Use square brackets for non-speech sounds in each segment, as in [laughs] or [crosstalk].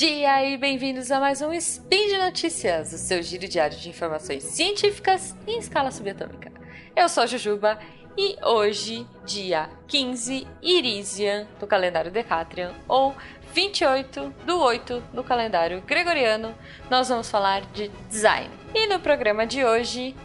dia e bem-vindos a mais um Spin de Notícias, o seu giro diário de informações científicas em escala subatômica. Eu sou a Jujuba e hoje, dia 15 Irisian do calendário Decatrian, ou 28 do 8 do calendário Gregoriano, nós vamos falar de design. E no programa de hoje,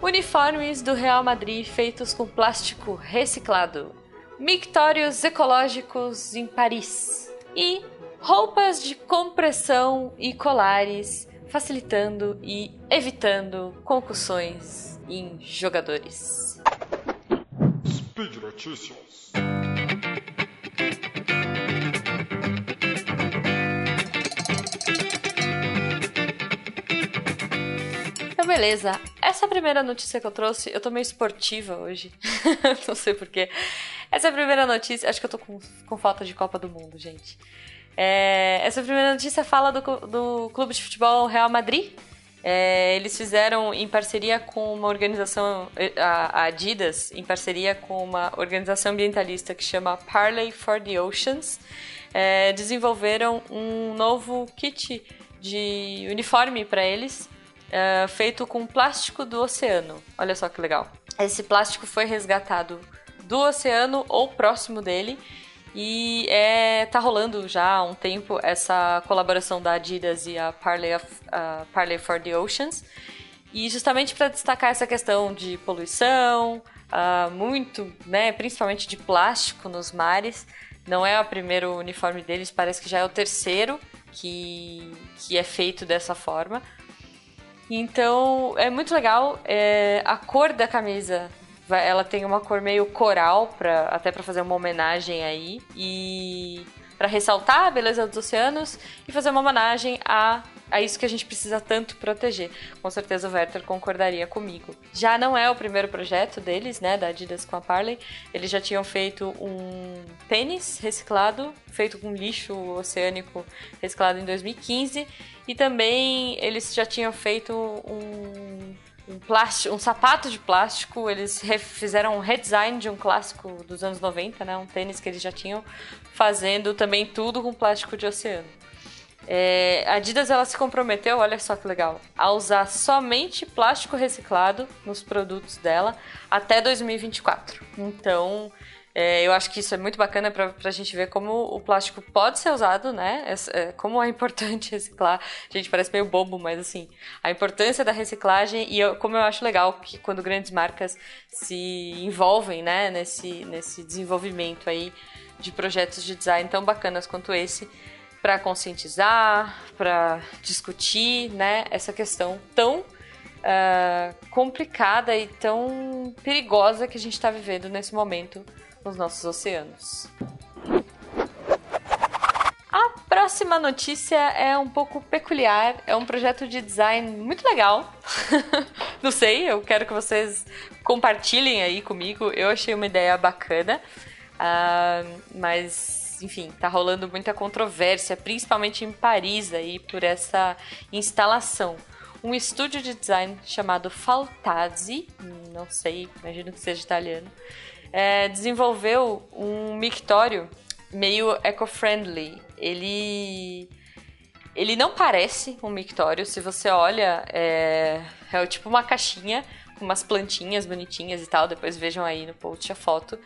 uniformes do Real Madrid feitos com plástico reciclado, mictórios ecológicos em Paris e roupas de compressão e colares, facilitando e evitando concussões em jogadores. Speed Notícias. Então, beleza. Essa primeira notícia que eu trouxe, eu tô meio esportiva hoje. [laughs] Não sei porquê. Essa primeira notícia, acho que eu tô com, com falta de Copa do Mundo, gente. É, essa primeira notícia fala do, do Clube de Futebol Real Madrid. É, eles fizeram em parceria com uma organização, a Adidas, em parceria com uma organização ambientalista que chama Parley for the Oceans, é, desenvolveram um novo kit de uniforme para eles, é, feito com plástico do oceano. Olha só que legal. Esse plástico foi resgatado do oceano ou próximo dele e é, tá rolando já há um tempo essa colaboração da Adidas e a Parley, of, uh, Parley for the Oceans. E justamente para destacar essa questão de poluição, uh, muito, né, principalmente de plástico nos mares. Não é o primeiro uniforme deles, parece que já é o terceiro que, que é feito dessa forma. Então é muito legal. É, a cor da camisa ela tem uma cor meio coral, pra, até para fazer uma homenagem aí. E para ressaltar a beleza dos oceanos e fazer uma homenagem a, a isso que a gente precisa tanto proteger. Com certeza o Werther concordaria comigo. Já não é o primeiro projeto deles, né, da Adidas com a Parley. Eles já tinham feito um tênis reciclado, feito com lixo oceânico reciclado em 2015. E também eles já tinham feito um um, plástico, um sapato de plástico. Eles fizeram um redesign de um clássico dos anos 90, né? Um tênis que eles já tinham, fazendo também tudo com plástico de oceano. É, a Adidas ela se comprometeu, olha só que legal, a usar somente plástico reciclado nos produtos dela até 2024. Então, é, eu acho que isso é muito bacana para a gente ver como o plástico pode ser usado, né? É, como é importante [laughs] reciclar. Gente, parece meio bobo, mas assim, a importância da reciclagem e eu, como eu acho legal que quando grandes marcas se envolvem, né, nesse, nesse desenvolvimento aí de projetos de design tão bacanas quanto esse para conscientizar, para discutir, né, essa questão tão uh, complicada e tão perigosa que a gente está vivendo nesse momento nos nossos oceanos. A próxima notícia é um pouco peculiar, é um projeto de design muito legal. [laughs] Não sei, eu quero que vocês compartilhem aí comigo. Eu achei uma ideia bacana, uh, mas enfim, tá rolando muita controvérsia, principalmente em Paris aí por essa instalação. Um estúdio de design chamado Faltazzi, não sei, imagino que seja italiano, é, desenvolveu um mictório meio eco-friendly. Ele ele não parece um mictório. Se você olha, é, é tipo uma caixinha com umas plantinhas bonitinhas e tal. Depois vejam aí no post a foto.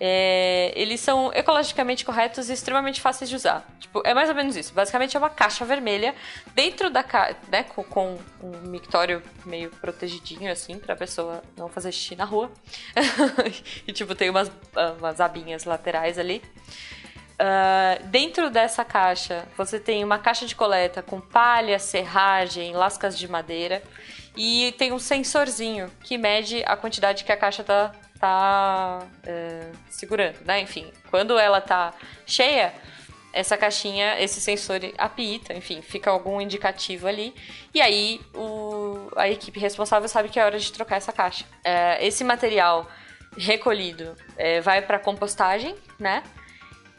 É, eles são ecologicamente corretos e extremamente fáceis de usar. Tipo, é mais ou menos isso. Basicamente é uma caixa vermelha dentro da caixa, né, com, com, um mictório meio protegidinho assim pra pessoa não fazer xixi na rua. [laughs] e tipo, tem umas, umas abinhas laterais ali. Uh, dentro dessa caixa, você tem uma caixa de coleta com palha, serragem, lascas de madeira e tem um sensorzinho que mede a quantidade que a caixa tá tá é, segurando, né? Enfim, quando ela tá cheia, essa caixinha, esse sensor apita, enfim, fica algum indicativo ali. E aí o, a equipe responsável sabe que é hora de trocar essa caixa. É, esse material recolhido é, vai para compostagem, né?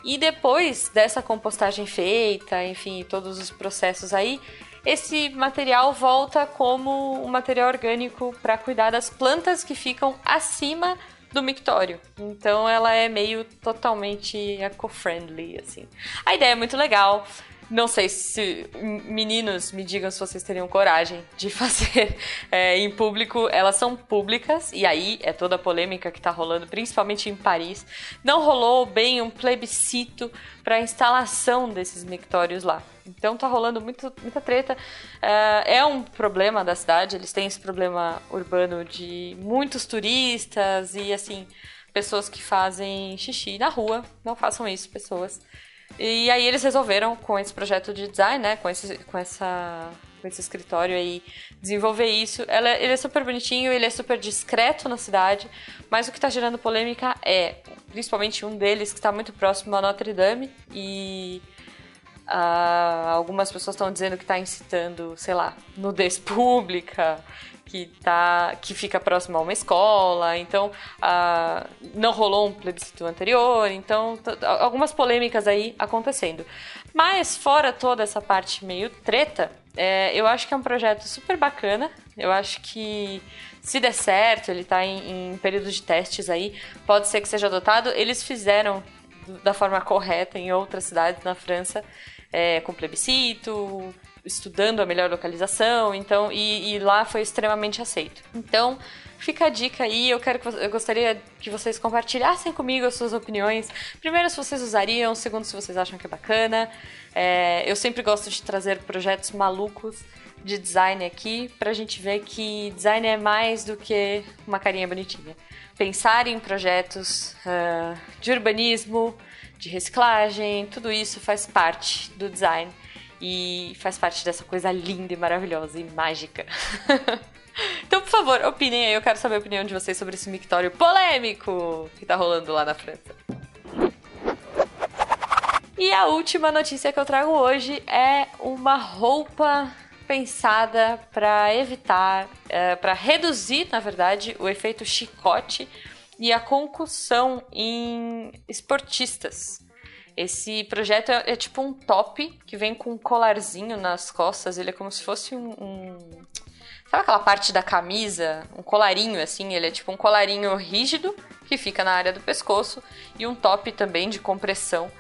E depois dessa compostagem feita, enfim, todos os processos aí, esse material volta como um material orgânico para cuidar das plantas que ficam acima do mictório. Então ela é meio totalmente eco-friendly, assim. A ideia é muito legal. Não sei se meninos me digam se vocês teriam coragem de [laughs] fazer é, em público. Elas são públicas e aí é toda a polêmica que tá rolando, principalmente em Paris. Não rolou bem um plebiscito para a instalação desses mictórios lá. Então tá rolando muito, muita treta. É, é um problema da cidade. Eles têm esse problema urbano de muitos turistas e assim pessoas que fazem xixi na rua. Não façam isso, pessoas. E aí eles resolveram, com esse projeto de design, né, com esse, com essa, com esse escritório aí, desenvolver isso. Ela, ele é super bonitinho, ele é super discreto na cidade, mas o que está gerando polêmica é, principalmente um deles que está muito próximo a Notre Dame e uh, algumas pessoas estão dizendo que está incitando, sei lá, nudez [laughs] pública, que, tá, que fica próximo a uma escola, então uh, não rolou um plebiscito anterior, então algumas polêmicas aí acontecendo. Mas fora toda essa parte meio treta, é, eu acho que é um projeto super bacana, eu acho que se der certo, ele está em, em período de testes aí, pode ser que seja adotado. Eles fizeram da forma correta em outras cidades na França, é, com plebiscito, estudando a melhor localização, então e, e, lá foi extremamente aceito. Então fica a dica aí, eu quero que eu gostaria que vocês compartilhassem comigo as suas opiniões. Primeiro, se vocês usariam, segundo, se vocês acham que é bacana. É, eu sempre gosto de trazer projetos malucos de design aqui pra gente ver que design é mais do que uma carinha bonitinha. Pensar em projetos uh, de urbanismo, de reciclagem, tudo isso faz parte do design e faz parte dessa coisa linda e maravilhosa e mágica. [laughs] então, por favor, opinem aí. Eu quero saber a opinião de vocês sobre esse mictório polêmico que tá rolando lá na França. E a última notícia que eu trago hoje é uma roupa pensada para evitar, é, para reduzir, na verdade, o efeito chicote e a concussão em esportistas. Esse projeto é, é, tipo um top que vem com um colarzinho nas costas. Ele é como se fosse um, um, Sabe aquela parte da camisa? Um colarinho, assim. Ele é tipo um colarinho rígido que fica na área do pescoço e um top também de compressão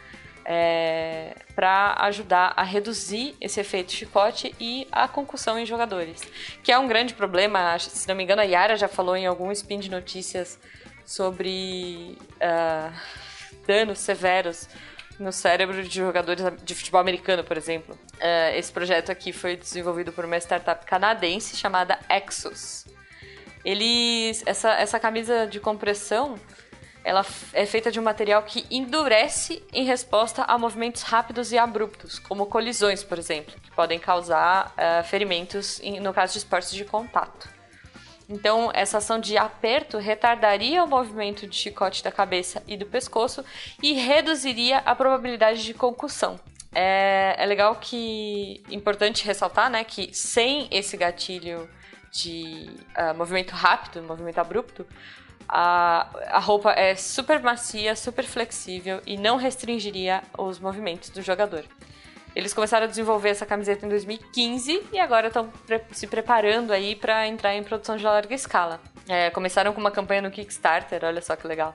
é, para ajudar a reduzir esse efeito chicote e a concussão em jogadores. Que é um grande problema. Se não me engano, a Yara já falou em algum spin de notícias sobre uh, danos severos no cérebro de jogadores de futebol americano, por exemplo. Uh, esse projeto aqui foi desenvolvido por uma startup canadense chamada Exos. Eles, essa, essa camisa de compressão, ela é feita de um material que endurece em resposta a movimentos rápidos e abruptos, como colisões, por exemplo, que podem causar uh, ferimentos em, no caso de esportes de contato. Então, essa ação de aperto retardaria o movimento de chicote da cabeça e do pescoço e reduziria a probabilidade de concussão. É, é legal que. Importante ressaltar, né, que sem esse gatilho de uh, movimento rápido, movimento abrupto, a, a roupa é super macia, super flexível e não restringiria os movimentos do jogador. Eles começaram a desenvolver essa camiseta em 2015 e agora estão pre se preparando aí para entrar em produção de larga escala. É, começaram com uma campanha no Kickstarter, olha só que legal.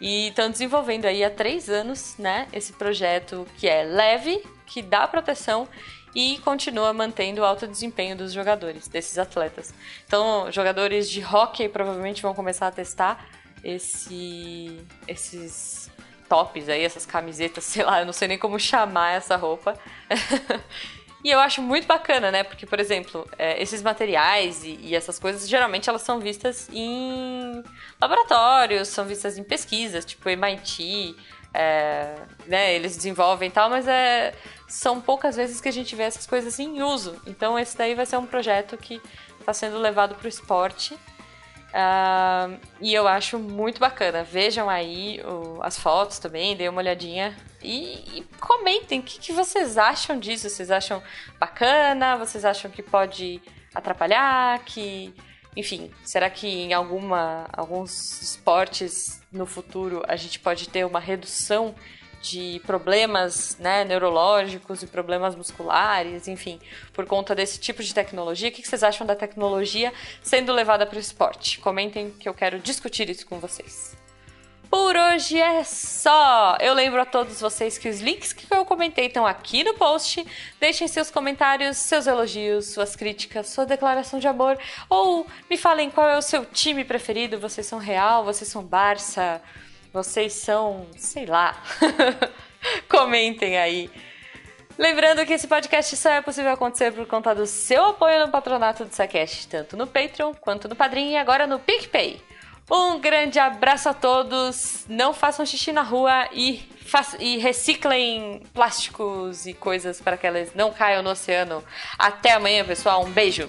E estão desenvolvendo aí há três anos, né, esse projeto que é leve, que dá proteção e continua mantendo o alto desempenho dos jogadores, desses atletas. Então, jogadores de hockey provavelmente vão começar a testar esse, esses tops aí, essas camisetas, [laughs] sei lá, eu não sei nem como chamar essa roupa. [laughs] e eu acho muito bacana, né? Porque, por exemplo, é, esses materiais e, e, essas coisas, geralmente elas são vistas em laboratórios, são vistas em pesquisas, tipo MIT, é, né? Eles desenvolvem e tal, mas é, são poucas vezes que a gente vê essas coisas em uso. Então, esse daí vai ser um projeto que está sendo levado para o esporte Uh, e eu acho muito bacana. Vejam aí o, as fotos também, dêem uma olhadinha e, e comentem o que, que, vocês acham disso. Vocês acham bacana? Vocês acham que pode atrapalhar? Que, enfim, será que em alguma, alguns esportes no futuro a gente pode ter uma redução de problemas né, neurológicos e problemas musculares, enfim, por conta desse tipo de tecnologia. O que vocês acham da tecnologia sendo levada para o esporte? Comentem que eu quero discutir isso com vocês. Por hoje é só! Eu lembro a todos vocês que os links que eu comentei estão aqui no post. Deixem seus comentários, seus elogios, suas críticas, sua declaração de amor. Ou me falem qual é o seu time preferido. Vocês são Real, vocês são Barça, vocês são. sei lá. [laughs] Comentem aí. Lembrando que esse podcast só é possível acontecer por conta do seu apoio no patronato do Sequest, tanto no Patreon quanto no Padrim e agora no PicPay. Um grande abraço a todos. Não façam xixi na rua e, e reciclem plásticos e coisas para que elas não caiam no oceano. Até amanhã, pessoal. Um beijo.